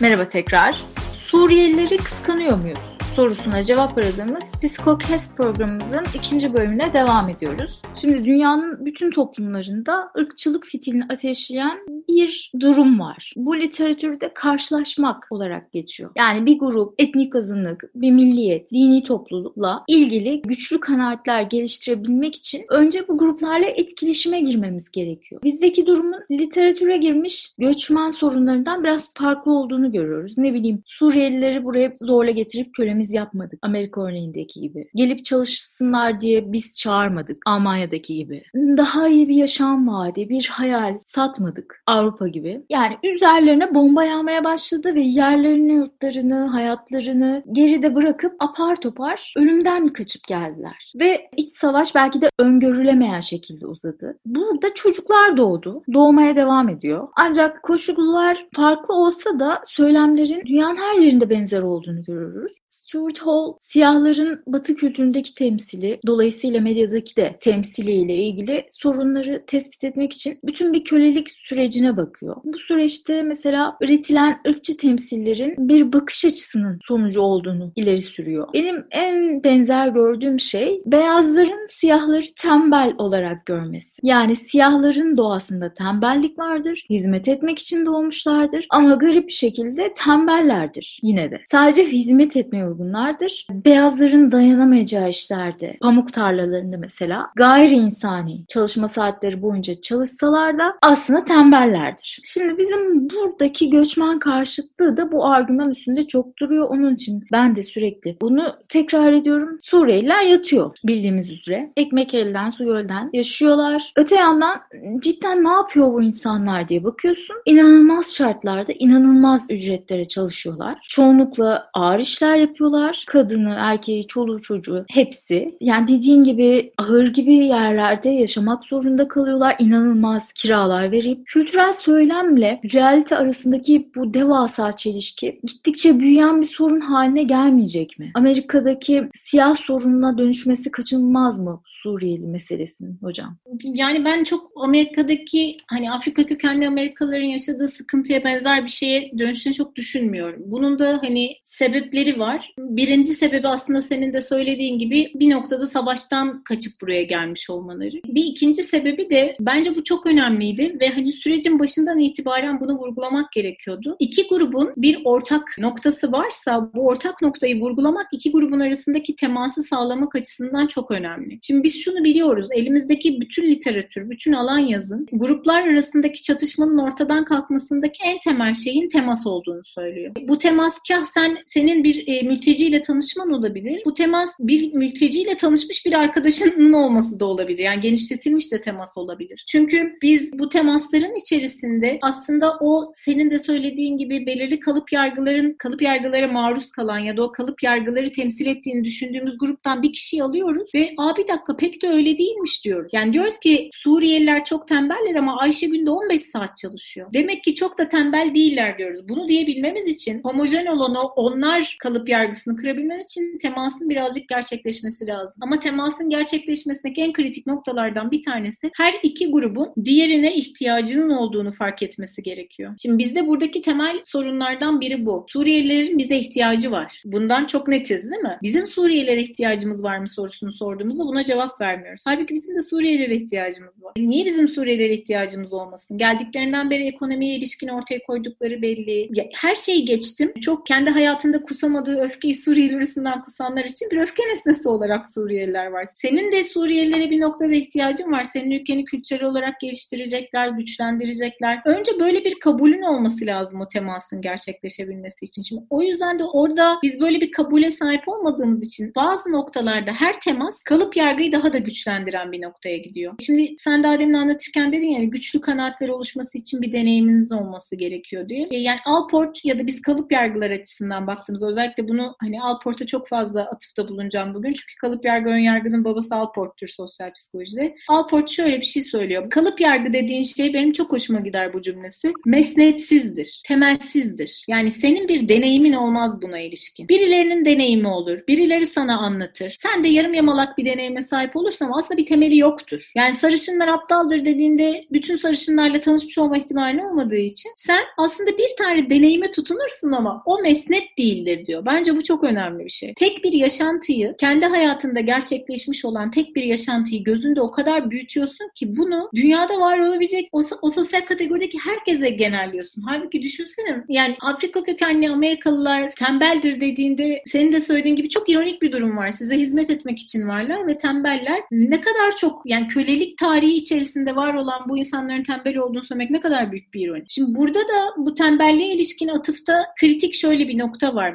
Merhaba tekrar. Suriyelileri kıskanıyor muyuz? Sorusuna cevap aradığımız Psikokes programımızın ikinci bölümüne devam ediyoruz. Şimdi dünyanın bütün toplumlarında ırkçılık fitilini ateşleyen bir durum var. Bu literatürde karşılaşmak olarak geçiyor. Yani bir grup etnik azınlık, bir milliyet, dini toplulukla ilgili güçlü kanaatler geliştirebilmek için önce bu gruplarla etkileşime girmemiz gerekiyor. Bizdeki durumun literatüre girmiş göçmen sorunlarından biraz farklı olduğunu görüyoruz. Ne bileyim Suriyelileri buraya zorla getirip kölemiz yapmadık. Amerika örneğindeki gibi. Gelip çalışsınlar diye biz çağırmadık. Almanya'daki gibi. Daha iyi bir yaşam vaadi, bir hayal satmadık. Avrupa gibi. Yani üzerlerine bomba yağmaya başladı ve yerlerini, yurtlarını, hayatlarını geride bırakıp apar topar ölümden kaçıp geldiler. Ve iç savaş belki de öngörülemeyen şekilde uzadı. Burada çocuklar doğdu. Doğmaya devam ediyor. Ancak koşullar farklı olsa da söylemlerin dünyanın her yerinde benzer olduğunu görürüz. Stuart Hall siyahların batı kültüründeki temsili, dolayısıyla medyadaki de temsiliyle ilgili sorunları tespit etmek için bütün bir kölelik sürecine bakıyor. Bu süreçte mesela üretilen ırkçı temsillerin bir bakış açısının sonucu olduğunu ileri sürüyor. Benim en benzer gördüğüm şey beyazların siyahları tembel olarak görmesi. Yani siyahların doğasında tembellik vardır, hizmet etmek için doğmuşlardır ama garip bir şekilde tembellerdir yine de. Sadece hizmet etmeye uygunlardır. Beyazların dayanamayacağı işlerde, pamuk tarlalarında mesela gayri insani çalışma saatleri boyunca çalışsalar da aslında tembellerdir. Şimdi bizim buradaki göçmen karşıtlığı da bu argüman üstünde çok duruyor. Onun için ben de sürekli bunu tekrar ediyorum. Suriyeliler yatıyor bildiğimiz üzere. Ekmek elden, su gölden yaşıyorlar. Öte yandan cidden ne yapıyor bu insanlar diye bakıyorsun. İnanılmaz şartlarda, inanılmaz ücretlere çalışıyorlar. Çoğunlukla ağır işler yapıyorlar. Kadını, erkeği, çoluğu, çocuğu hepsi. Yani dediğin gibi ahır gibi yerlerde yaşamak zorunda kalıyorlar. İnanılmaz kiralar verip kültürel söylemle realite arasındaki bu devasa çelişki gittikçe büyüyen bir sorun haline gelmeyecek mi? Amerika'daki siyah sorununa dönüşmesi kaçınılmaz mı Suriyeli meselesinin hocam? Yani ben çok Amerika'daki hani Afrika kökenli Amerikalıların yaşadığı sıkıntıya benzer bir şeye dönüşünü çok düşünmüyorum. Bunun da hani sebepleri var. Birinci sebebi aslında senin de söylediğin gibi bir noktada savaştan kaçıp buraya gelmiş olmaları. Bir ikinci sebebi de bence bu çok önemliydi ve hani sürecin başından itibaren bunu vurgulamak gerekiyordu. İki grubun bir ortak noktası varsa bu ortak noktayı vurgulamak iki grubun arasındaki teması sağlamak açısından çok önemli. Şimdi biz şunu biliyoruz. Elimizdeki bütün literatür, bütün alan yazın gruplar arasındaki çatışmanın ortadan kalkmasındaki en temel şeyin temas olduğunu söylüyor. Bu temas kah sen senin bir e, mülteciyle tanışman olabilir. Bu temas bir mülteciyle tanışmış bir arkadaşının olması da olabilir. Yani genişletilmiş de temas olabilir. Çünkü biz bu temasların içerisinde aslında o senin de söylediğin gibi belirli kalıp yargıların kalıp yargılara maruz kalan ya da o kalıp yargıları temsil ettiğini düşündüğümüz gruptan bir kişiyi alıyoruz ve aa bir dakika pek de öyle değilmiş diyoruz. Yani diyoruz ki Suriyeliler çok tembeller ama Ayşe günde 15 saat çalışıyor. Demek ki çok da tembel değiller diyoruz. Bunu diyebilmemiz için homojen olanı onlar kalıp yargısını kırabilmemiz için temasın birazcık gerçekleşmesi lazım. Ama temasın gerçekleşmesindeki en kritik noktalardan bir tanesi her iki grubun diğerine ihtiyacının olduğunu fark etmesi gerekiyor. Şimdi bizde buradaki temel sorunlardan biri bu. Suriyelilerin bize ihtiyacı var. Bundan çok netiz değil mi? Bizim Suriyelilere ihtiyacımız var mı sorusunu sorduğumuzda buna cevap vermiyoruz. Halbuki bizim de Suriyelilere ihtiyacımız var. Niye bizim Suriyelilere ihtiyacımız olmasın? Geldiklerinden beri ekonomiye ilişkin ortaya koydukları belli. Ya, her şeyi geçtim. Çok kendi hayatında kusamadığı öfkeyi Suriyeli üstünden kusanlar için bir öfke nesnesi olarak Suriyeliler var. Senin de Suriyelilere bir noktada ihtiyacın var. Senin ülkeni kültürel olarak geliştirecekler, güçlendirecekler. Önce böyle bir kabulün olması lazım o temasın gerçekleşebilmesi için. Şimdi o yüzden de orada biz böyle bir kabule sahip olmadığımız için bazı noktalarda her temas kalıp yargıyı daha da güçlendiren bir noktaya gidiyor. Şimdi sen daha demin anlatırken dedin yani güçlü kanaatler oluşması için bir deneyiminiz olması gerekiyor diye. Yani Alport ya da biz kalıp yargılar açısından baktığımızda özellikle bunu Bunu hani Alport'a çok fazla atıfta bulunacağım bugün. Çünkü kalıp yargı ön yargının babası Alport'tur sosyal psikolojide. Alport şöyle bir şey söylüyor. Kalıp yargı dediğin şey benim çok hoşuma gider bu cümlesi. Mesnetsizdir, temelsizdir. Yani senin bir deneyimin olmaz buna ilişkin. Birilerinin deneyimi olur. Birileri sana anlatır. Sen de yarım yamalak bir deneyime sahip olursan aslında bir temeli yoktur. Yani sarışınlar aptaldır dediğinde bütün sarışınlarla tanışmış olma ihtimali olmadığı için sen aslında bir tane deneyime tutunursun ama o mesnet değildir diyor. Bence bu çok önemli bir şey. Tek bir yaşantıyı kendi hayatında gerçekleşmiş olan tek bir yaşantıyı gözünde o kadar büyütüyorsun ki bunu dünyada var olabilecek o, o sosyal kategorideki herkese genelliyorsun. Halbuki düşünsene yani Afrika kökenli Amerikalılar tembeldir dediğinde senin de söylediğin gibi çok ironik bir durum var. Size hizmet etmek için varlar ve tembeller ne kadar çok yani kölelik tarihi içerisinde var olan bu insanların tembel olduğunu söylemek ne kadar büyük bir ironi. Şimdi burada da bu tembelliğe ilişkin atıfta kritik şöyle bir nokta var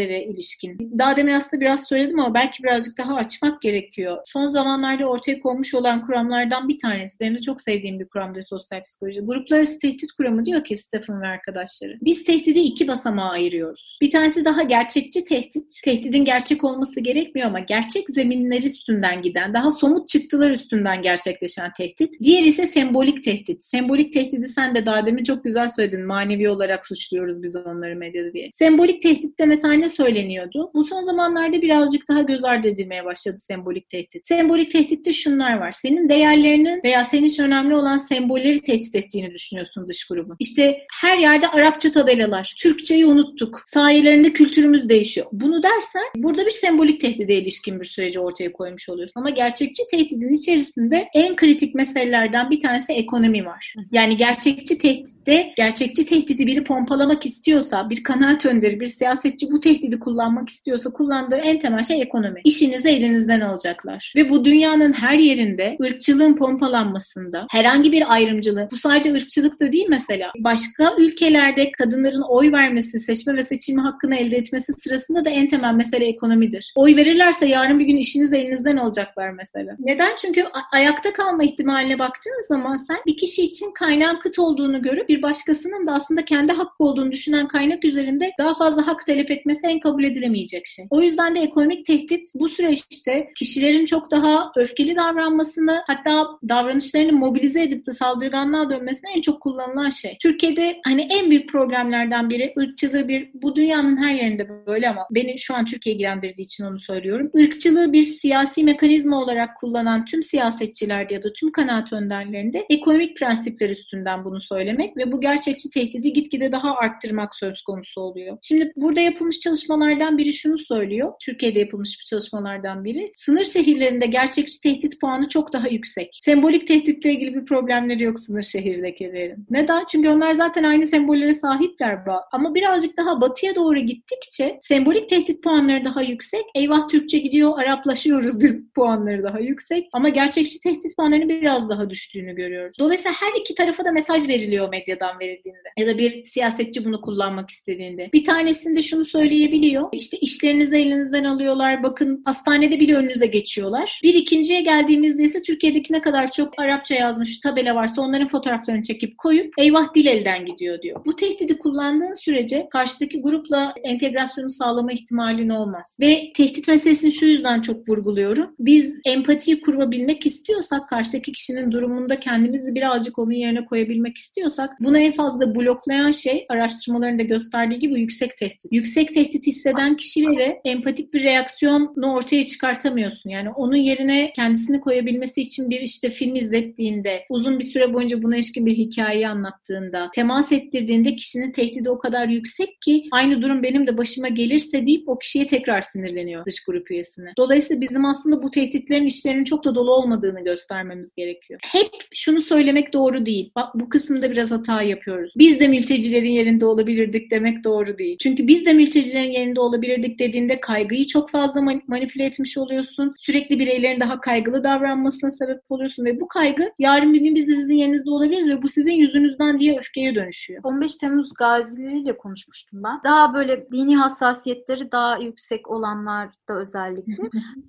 mültecilere ilişkin. Daha demin aslında biraz söyledim ama belki birazcık daha açmak gerekiyor. Son zamanlarda ortaya konmuş olan kuramlardan bir tanesi. Benim de çok sevdiğim bir kuramdır sosyal psikoloji. Gruplar tehdit kuramı diyor ki Stephen ve arkadaşları. Biz tehdidi iki basamağa ayırıyoruz. Bir tanesi daha gerçekçi tehdit. Tehdidin gerçek olması gerekmiyor ama gerçek zeminler üstünden giden, daha somut çıktılar üstünden gerçekleşen tehdit. Diğeri ise sembolik tehdit. Sembolik tehdidi sen de daha demin çok güzel söyledin. Manevi olarak suçluyoruz biz onları medyada diye. Sembolik tehditte mesela ne söyleniyordu? Bu son zamanlarda birazcık daha göz ardı edilmeye başladı sembolik tehdit. Sembolik tehditte şunlar var. Senin değerlerinin veya senin için önemli olan sembolleri tehdit ettiğini düşünüyorsun dış grubun. İşte her yerde Arapça tabelalar. Türkçeyi unuttuk. Sayelerinde kültürümüz değişiyor. Bunu dersen burada bir sembolik tehdide ilişkin bir süreci ortaya koymuş oluyorsun. Ama gerçekçi tehdidin içerisinde en kritik meselelerden bir tanesi ekonomi var. Yani gerçekçi tehditte, gerçekçi tehdidi biri pompalamak istiyorsa, bir kanaat önderi, bir siyasetçi bu tehdidi kullanmak istiyorsa kullandığı en temel şey ekonomi. İşinizi elinizden alacaklar. Ve bu dünyanın her yerinde ırkçılığın pompalanmasında, herhangi bir ayrımcılığı, bu sadece ırkçılık da değil mesela. Başka ülkelerde kadınların oy vermesi, seçme ve seçilme hakkını elde etmesi sırasında da en temel mesele ekonomidir. Oy verirlerse yarın bir gün işinizi elinizden alacaklar mesela. Neden? Çünkü ayakta kalma ihtimaline baktığınız zaman sen bir kişi için kaynağın kıt olduğunu görüp bir başkasının da aslında kendi hakkı olduğunu düşünen kaynak üzerinde daha fazla hak talep etmesi en kabul edilemeyecek şey. O yüzden de ekonomik tehdit bu süreçte kişilerin çok daha öfkeli davranmasını hatta davranışlarını mobilize edip de saldırganlığa dönmesine en çok kullanılan şey. Türkiye'de hani en büyük problemlerden biri ırkçılığı bir bu dünyanın her yerinde böyle ama beni şu an Türkiye ilgilendirdiği için onu söylüyorum. Irkçılığı bir siyasi mekanizma olarak kullanan tüm siyasetçilerde ya da tüm kanaat önderlerinde ekonomik prensipler üstünden bunu söylemek ve bu gerçekçi tehdidi gitgide daha arttırmak söz konusu oluyor. Şimdi burada yapılmış çalışmalardan biri şunu söylüyor. Türkiye'de yapılmış bir çalışmalardan biri. Sınır şehirlerinde gerçekçi tehdit puanı çok daha yüksek. Sembolik tehditle ilgili bir problemleri yok sınır şehirdekilerin. Neden? Çünkü onlar zaten aynı sembollere sahipler. Ama birazcık daha batıya doğru gittikçe sembolik tehdit puanları daha yüksek. Eyvah Türkçe gidiyor, Araplaşıyoruz biz puanları daha yüksek. Ama gerçekçi tehdit puanlarının biraz daha düştüğünü görüyoruz. Dolayısıyla her iki tarafa da mesaj veriliyor medyadan verildiğinde. Ya da bir siyasetçi bunu kullanmak istediğinde. Bir tanesinde şunu söyleyebiliyor. İşte işlerinizi elinizden alıyorlar. Bakın hastanede bile önünüze geçiyorlar. Bir ikinciye geldiğimizde ise Türkiye'deki ne kadar çok Arapça yazmış tabela varsa onların fotoğraflarını çekip koyup eyvah dil elden gidiyor diyor. Bu tehdidi kullandığın sürece karşıdaki grupla entegrasyonu sağlama ihtimalin olmaz. Ve tehdit meselesini şu yüzden çok vurguluyorum. Biz empatiyi kurabilmek istiyorsak karşıdaki kişinin durumunda kendimizi birazcık onun yerine koyabilmek istiyorsak bunu en fazla bloklayan şey araştırmaların da gösterdiği gibi yüksek tehdit. Yüksek tehdit hisseden kişilere empatik bir reaksiyonu ortaya çıkartamıyorsun. Yani onun yerine kendisini koyabilmesi için bir işte film izlettiğinde, uzun bir süre boyunca buna ilişkin bir hikayeyi anlattığında, temas ettirdiğinde kişinin tehdidi o kadar yüksek ki aynı durum benim de başıma gelirse deyip o kişiye tekrar sinirleniyor dış grup üyesine. Dolayısıyla bizim aslında bu tehditlerin işlerinin çok da dolu olmadığını göstermemiz gerekiyor. Hep şunu söylemek doğru değil. Bak bu kısımda biraz hata yapıyoruz. Biz de mültecilerin yerinde olabilirdik demek doğru değil. Çünkü biz de mültecilerin yerinde olabilirdik dediğinde kaygıyı çok fazla manipüle etmiş oluyorsun. Sürekli bireylerin daha kaygılı davranmasına sebep oluyorsun ve bu kaygı yarın bir gün biz de sizin yerinizde olabiliriz ve bu sizin yüzünüzden diye öfkeye dönüşüyor. 15 Temmuz gazileriyle konuşmuştum ben. Daha böyle dini hassasiyetleri daha yüksek olanlar da özellikle.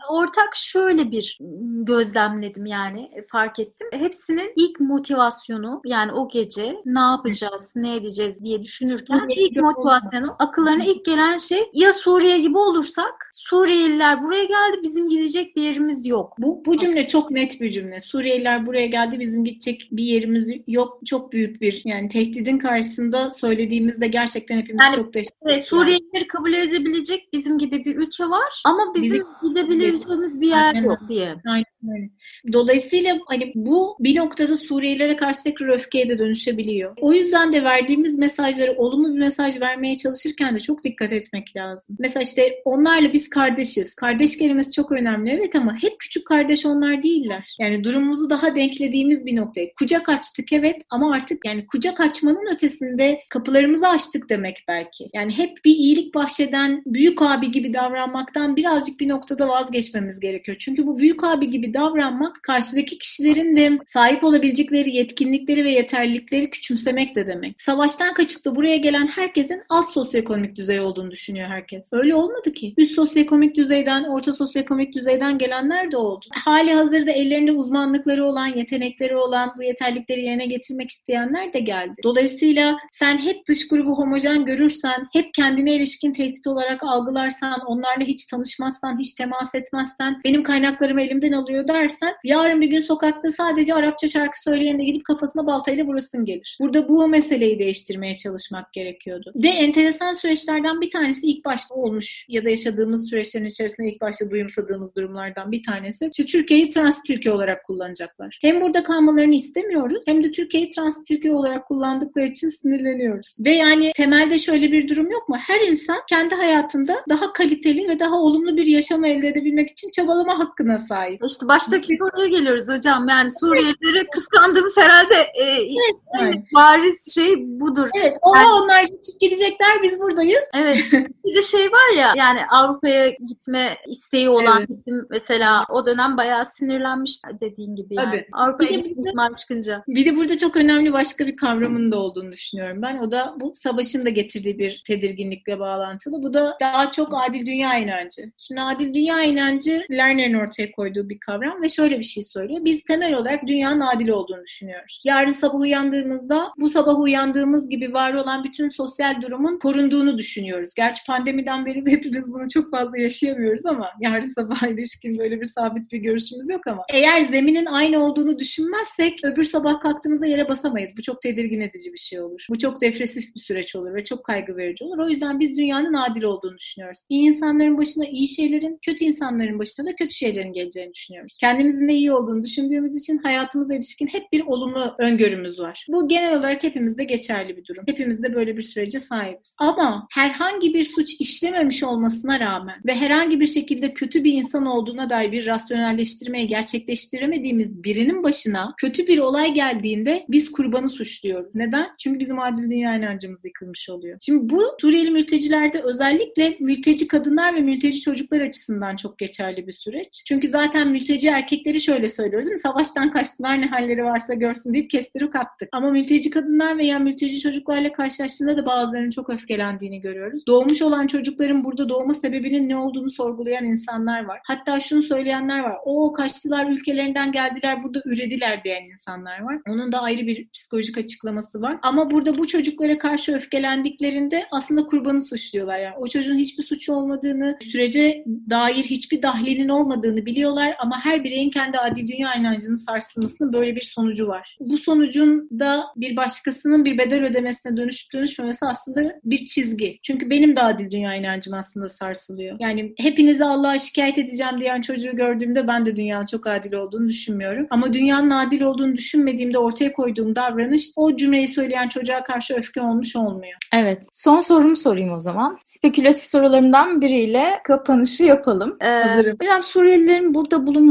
Ortak şöyle bir gözlemledim yani fark ettim. Hepsinin ilk motivasyonu yani o gece ne yapacağız, ne edeceğiz diye düşünürken ilk motivasyonu akıllarına ilk gelen şey ya Suriye gibi olursak Suriyeliler buraya geldi bizim gidecek bir yerimiz yok. Bu, bu cümle çok net bir cümle. Suriyeliler buraya geldi bizim gidecek bir yerimiz yok. Çok büyük bir yani tehdidin karşısında söylediğimizde gerçekten hepimiz yani, çok teşekkür evet, Suriyelileri kabul edebilecek bizim gibi bir ülke var ama bizim, bizim gidebileceğimiz bir yer Aynen. yok diye. Aynen öyle. Dolayısıyla hani bu bir noktada Suriyelilere karşı tekrar öfkeye de dönüşebiliyor. O yüzden de verdiğimiz mesajları olumlu bir mesaj vermeye çalışırken de çok dikkat etmek lazım. Mesela işte onlarla biz kardeşiz. Kardeş kelimesi çok önemli evet ama hep küçük kardeş onlar değiller. Yani durumumuzu daha denklediğimiz bir noktaya. Kucak açtık evet ama artık yani kucak açmanın ötesinde kapılarımızı açtık demek belki. Yani hep bir iyilik bahşeden büyük abi gibi davranmaktan birazcık bir noktada vazgeçmemiz gerekiyor. Çünkü bu büyük abi gibi davranmak karşıdaki kişilerin de sahip olabilecekleri yetkinlikleri ve yeterlilikleri küçümsemek de demek. Savaştan kaçıp da buraya gelen herkesin alt sosyoekonomik düzey olduğunu düşünüyor herkes. Öyle olmadı ki. Üst sosyoekonomik düzeyden, orta sosyoekonomik düzeyden gelenler de oldu. Hali hazırda ellerinde uzmanlıkları olan, yetenekleri olan, bu yeterlikleri yerine getirmek isteyenler de geldi. Dolayısıyla sen hep dış grubu homojen görürsen, hep kendine ilişkin tehdit olarak algılarsan, onlarla hiç tanışmazsan, hiç temas etmezsen, benim kaynaklarımı elimden alıyor dersen, yarın bir gün sokakta sadece Arapça şarkı söyleyen de gidip kafasına baltayla vurasın gelir. Burada bu meseleyi değiştirmeye çalışmak gerekiyordu. De enteresan süreçlerden bir tanesi ilk başta olmuş ya da yaşadığımız süreçlerin içerisinde ilk başta duyumsadığımız durumlardan bir tanesi. İşte Türkiye'yi transit ülke olarak kullanacaklar. Hem burada kalmalarını istemiyoruz hem de Türkiye'yi transit ülke olarak kullandıkları için sinirleniyoruz. Ve yani temelde şöyle bir durum yok mu? Her insan kendi hayatında daha kaliteli ve daha olumlu bir yaşam elde edebilmek için çabalama hakkına sahip. İşte baştaki soruya geliyoruz hocam. Yani Suriyelileri kıskandığımız herhalde e, evet, yani. bariz şey budur. Evet. O yani, onlar geçip gidecekler biz buradayız. Evet. bir de şey var ya yani Avrupa'ya gitme isteği olan evet. bizim mesela o dönem bayağı sinirlenmiş dediğin gibi yani. Tabii. Avrupa'ya gitme çıkınca. Bir de burada çok önemli başka bir kavramın da olduğunu düşünüyorum ben. O da bu savaşın da getirdiği bir tedirginlikle bağlantılı. Bu da daha çok adil dünya inancı. Şimdi adil dünya inancı Lerner'in ortaya koyduğu bir kavram ve şöyle bir şey söylüyor. Biz temel olarak dünyanın adil olduğunu düşünüyoruz. Yarın sabah uyandığımızda bu sabah uyandığımız gibi var olan bütün sosyal durumun korunduğunu düşünüyoruz. Gerçi pandemiden beri hepimiz bunu çok fazla yaşayamıyoruz ama yarın sabah ilişkin böyle bir sabit bir görüşümüz yok ama eğer zeminin aynı olduğunu düşünmezsek öbür sabah kalktığımızda yere basamayız. Bu çok tedirgin edici bir şey olur. Bu çok depresif bir süreç olur ve çok kaygı verici olur. O yüzden biz dünyanın adil olduğunu düşünüyoruz. İyi insanların başına iyi şeylerin, kötü insanların başına da kötü şeylerin geleceğini düşünüyoruz. Kendimizin de iyi olduğunu düşündüğümüz için hayatımıza ilişkin hep bir olumlu öngörümüz var. Bu genel olarak hepimizde geçerli bir durum. Hepimiz de böyle bir sürece sahibiz. Ama herhangi bir suç işlememiş olmasına rağmen ve herhangi bir şekilde kötü bir insan olduğuna dair bir rasyonelleştirmeyi gerçekleştiremediğimiz birinin başına kötü bir olay geldiğinde biz kurbanı suçluyoruz. Neden? Çünkü bizim adil dünya inancımız yıkılmış oluyor. Şimdi bu Suriyeli mültecilerde özellikle mülteci kadınlar ve mülteci çocuklar açısından çok geçerli bir süreç. Çünkü zaten mülteci erkekleri şöyle söylüyoruz değil mi? Savaştan kaçtılar ne halleri varsa görsün deyip kestirip attık. Ama mülteci kadınlar veya mülteci çocuklarla karşılaştığında da bazılarının çok öfkelendiğini görüyoruz. Doğmuş olan çocukların burada doğma sebebinin ne olduğunu sorgulayan insanlar var. Hatta şunu söyleyenler var. O kaçtılar ülkelerinden geldiler burada ürediler diyen insanlar var. Onun da ayrı bir psikolojik açıklaması var. Ama burada bu çocuklara karşı öfkelendiklerinde aslında kurbanı suçluyorlar. Yani o çocuğun hiçbir suçu olmadığını, sürece dair hiçbir dahlinin olmadığını biliyorlar ama her bireyin kendi adil dünya inancının sarsılmasının böyle bir sonucu var. Bu sonucun da bir başkasının bir bedel ödemesine dönüşüp dönüşmemesi aslında bir çizgi. Çünkü benim de adil dünya inancım aslında sarsılıyor. Yani hepinizi Allah'a şikayet edeceğim diyen çocuğu gördüğümde ben de dünyanın çok adil olduğunu düşünmüyorum. Ama dünyanın adil olduğunu düşünmediğimde ortaya koyduğum davranış o cümleyi söyleyen çocuğa karşı öfke olmuş olmuyor. Evet. Son sorumu sorayım o zaman. Spekülatif sorularımdan biriyle kapanışı yapalım. Ee, Hazırım. Biraz Suriyelilerin burada bulunması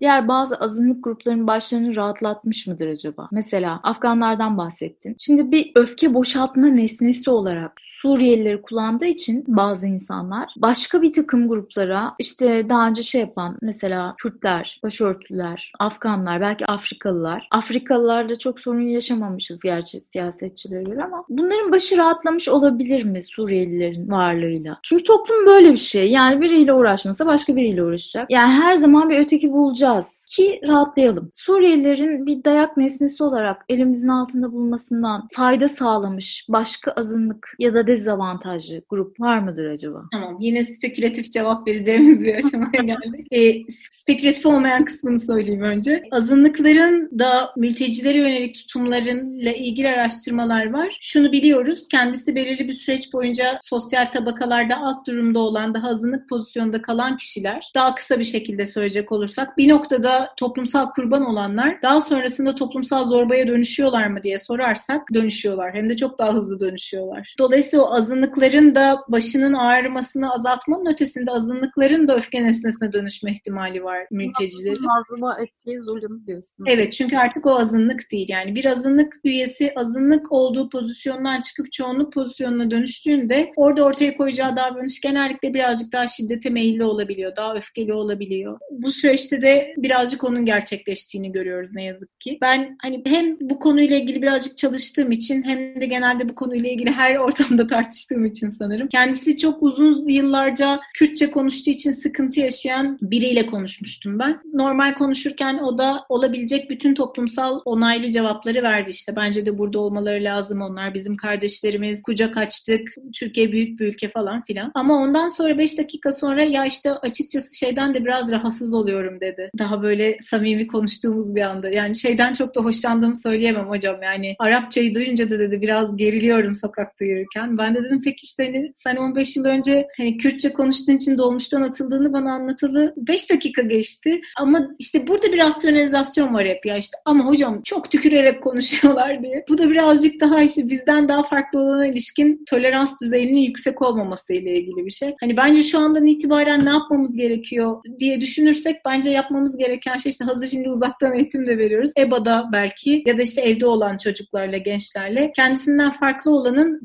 diğer bazı azınlık gruplarının başlarını rahatlatmış mıdır acaba? Mesela Afganlardan bahsettin. Şimdi bir öfke boşaltma nesnesi olarak Suriyelileri kullandığı için bazı insanlar başka bir takım gruplara işte daha önce şey yapan mesela Kürtler, başörtüler, Afganlar, belki Afrikalılar. Afrikalılarda çok sorun yaşamamışız gerçi siyasetçilere göre ama bunların başı rahatlamış olabilir mi Suriyelilerin varlığıyla? Çünkü toplum böyle bir şey. Yani biriyle uğraşmasa başka biriyle uğraşacak. Yani her zaman bir öteki bulacağız ki rahatlayalım. Suriyelilerin bir dayak nesnesi olarak elimizin altında bulunmasından fayda sağlamış başka azınlık ya da dezavantajlı grup var mıdır acaba? Tamam. Yine spekülatif cevap vereceğimiz bir aşamaya geldik. e, spekülatif olmayan kısmını söyleyeyim önce. Azınlıkların da mültecilere yönelik tutumlarıyla ilgili araştırmalar var. Şunu biliyoruz. Kendisi belirli bir süreç boyunca sosyal tabakalarda alt durumda olan, daha azınlık pozisyonda kalan kişiler, daha kısa bir şekilde söyleyecek olursak, bir noktada toplumsal kurban olanlar daha sonrasında toplumsal zorbaya dönüşüyorlar mı diye sorarsak dönüşüyorlar. Hem de çok daha hızlı dönüşüyorlar. Dolayısıyla azınlıkların da başının ağrımasını azaltmanın ötesinde azınlıkların da öfke nesnesine dönüşme ihtimali var mültecilerin. Mazluma ettiği zulüm diyorsunuz. Evet çünkü artık o azınlık değil. Yani bir azınlık üyesi azınlık olduğu pozisyondan çıkıp çoğunluk pozisyonuna dönüştüğünde orada ortaya koyacağı davranış genellikle birazcık daha şiddete meyilli olabiliyor. Daha öfkeli olabiliyor. Bu süreçte de birazcık onun gerçekleştiğini görüyoruz ne yazık ki. Ben hani hem bu konuyla ilgili birazcık çalıştığım için hem de genelde bu konuyla ilgili her ortamda tartıştığım için sanırım. Kendisi çok uzun yıllarca Kürtçe konuştuğu için sıkıntı yaşayan biriyle konuşmuştum ben. Normal konuşurken o da olabilecek bütün toplumsal onaylı cevapları verdi işte. Bence de burada olmaları lazım onlar. Bizim kardeşlerimiz, kucak açtık, Türkiye büyük bir ülke falan filan. Ama ondan sonra 5 dakika sonra ya işte açıkçası şeyden de biraz rahatsız oluyorum dedi. Daha böyle samimi konuştuğumuz bir anda. Yani şeyden çok da hoşlandığımı söyleyemem hocam. Yani Arapçayı duyunca da dedi biraz geriliyorum sokakta yürürken. Ben de dedim peki işte hani sen 15 yıl önce hani Kürtçe konuştuğun için dolmuştan atıldığını bana anlatılı 5 dakika geçti. Ama işte burada bir rasyonalizasyon var hep ya işte ama hocam çok tükürerek konuşuyorlar diye. Bu da birazcık daha işte bizden daha farklı olana ilişkin tolerans düzeyinin yüksek olmaması ile ilgili bir şey. Hani bence şu andan itibaren ne yapmamız gerekiyor diye düşünürsek bence yapmamız gereken şey işte hazır şimdi uzaktan eğitim de veriyoruz. EBA'da belki ya da işte evde olan çocuklarla, gençlerle kendisinden farklı olanın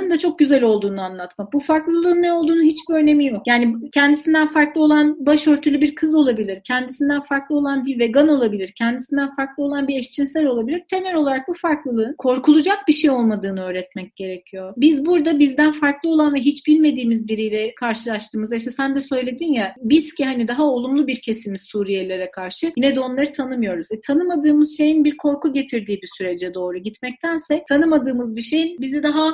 farklılığının da çok güzel olduğunu anlatmak. Bu farklılığın ne olduğunu hiçbir önemi yok. Yani kendisinden farklı olan başörtülü bir kız olabilir. Kendisinden farklı olan bir vegan olabilir. Kendisinden farklı olan bir eşcinsel olabilir. Temel olarak bu farklılığın korkulacak bir şey olmadığını öğretmek gerekiyor. Biz burada bizden farklı olan ve hiç bilmediğimiz biriyle karşılaştığımızda işte sen de söyledin ya biz ki hani daha olumlu bir kesimiz Suriyelilere karşı yine de onları tanımıyoruz. E, tanımadığımız şeyin bir korku getirdiği bir sürece doğru gitmektense tanımadığımız bir şeyin bizi daha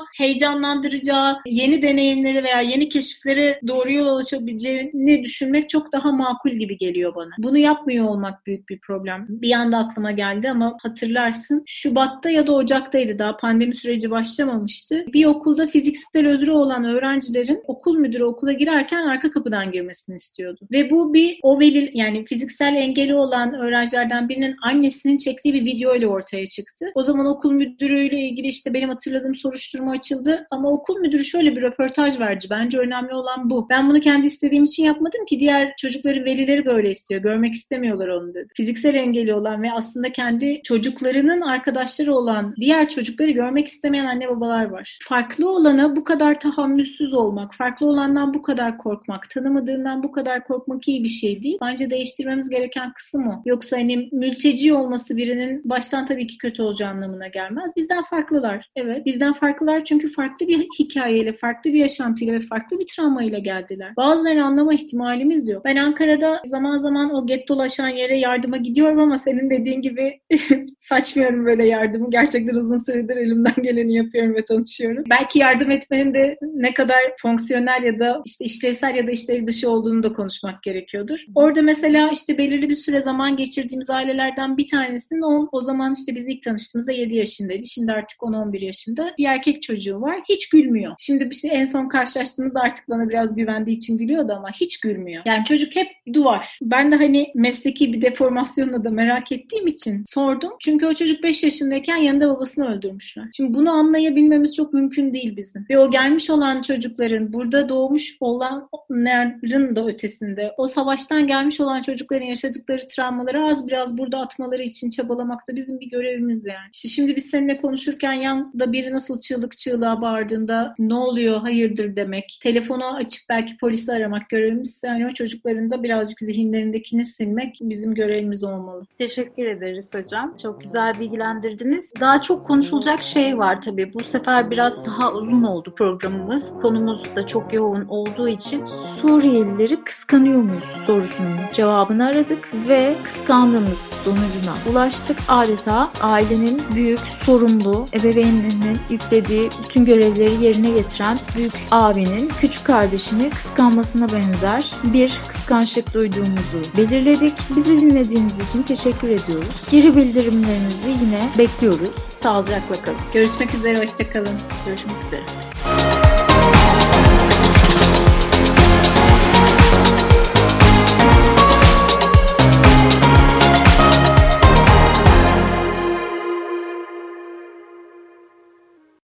heyecanlandıracağı, yeni deneyimleri veya yeni keşiflere doğru yol açabileceğini düşünmek çok daha makul gibi geliyor bana. Bunu yapmıyor olmak büyük bir problem. Bir anda aklıma geldi ama hatırlarsın. Şubat'ta ya da Ocak'taydı daha pandemi süreci başlamamıştı. Bir okulda fiziksel özrü olan öğrencilerin okul müdürü okula girerken arka kapıdan girmesini istiyordu. Ve bu bir o veli yani fiziksel engeli olan öğrencilerden birinin annesinin çektiği bir video ile ortaya çıktı. O zaman okul müdürüyle ilgili işte benim hatırladığım soruşturma açıldı ama okul müdürü şöyle bir röportaj verdi. Bence önemli olan bu. Ben bunu kendi istediğim için yapmadım ki diğer çocukların velileri böyle istiyor. Görmek istemiyorlar onu dedi. Fiziksel engeli olan ve aslında kendi çocuklarının arkadaşları olan diğer çocukları görmek istemeyen anne babalar var. Farklı olana bu kadar tahammülsüz olmak, farklı olandan bu kadar korkmak, tanımadığından bu kadar korkmak iyi bir şey değil. Bence değiştirmemiz gereken kısım o. Yoksa hani mülteci olması birinin baştan tabii ki kötü olacağı anlamına gelmez. Bizden farklılar. Evet. Bizden farklılar çünkü farklı bir hikayeyle, farklı bir yaşantıyla ve farklı bir travmayla geldiler. Bazılarını anlama ihtimalimiz yok. Ben Ankara'da zaman zaman o get dolaşan yere yardıma gidiyorum ama senin dediğin gibi saçmıyorum böyle yardımı. Gerçekten uzun süredir elimden geleni yapıyorum ve tanışıyorum. Belki yardım etmenin de ne kadar fonksiyonel ya da işte işlevsel ya da işlev dışı olduğunu da konuşmak gerekiyordur. Orada mesela işte belirli bir süre zaman geçirdiğimiz ailelerden bir tanesinin o, o zaman işte biz ilk tanıştığımızda 7 yaşındaydı. Şimdi artık 10-11 yaşında. Bir erkek çocuğu var. Hiç gülmüyor. Şimdi işte en son karşılaştığımızda artık bana biraz güvendiği için gülüyordu ama hiç gülmüyor. Yani çocuk hep duvar. Ben de hani mesleki bir deformasyonla da merak ettiğim için sordum. Çünkü o çocuk 5 yaşındayken yanında babasını öldürmüşler. Şimdi bunu anlayabilmemiz çok mümkün değil bizim. Ve o gelmiş olan çocukların burada doğmuş olanların da ötesinde o savaştan gelmiş olan çocukların yaşadıkları travmaları az biraz burada atmaları için çabalamak da bizim bir görevimiz yani. Şimdi biz seninle konuşurken yanda biri nasıl çığlık çığlığa bağırdığında ne oluyor hayırdır demek. Telefonu açıp belki polisi aramak görevimiz. Yani o çocukların da birazcık zihinlerindekini silmek bizim görevimiz olmalı. Teşekkür ederiz hocam. Çok güzel bilgilendirdiniz. Daha çok konuşulacak şey var tabii. Bu sefer biraz daha uzun oldu programımız. Konumuz da çok yoğun olduğu için Suriyelileri kıskanıyor muyuz sorusunun cevabını aradık ve kıskandığımız sonucuna ulaştık. Adeta ailenin büyük sorumlu ebeveynlerinin yüklediği bütün görevleri yerine getiren büyük abinin küçük kardeşini kıskanmasına benzer bir kıskançlık duyduğumuzu belirledik. Bizi dinlediğiniz için teşekkür ediyoruz. Geri bildirimlerinizi yine bekliyoruz. Sağlıcakla kalın. Görüşmek üzere, hoşçakalın. Görüşmek üzere.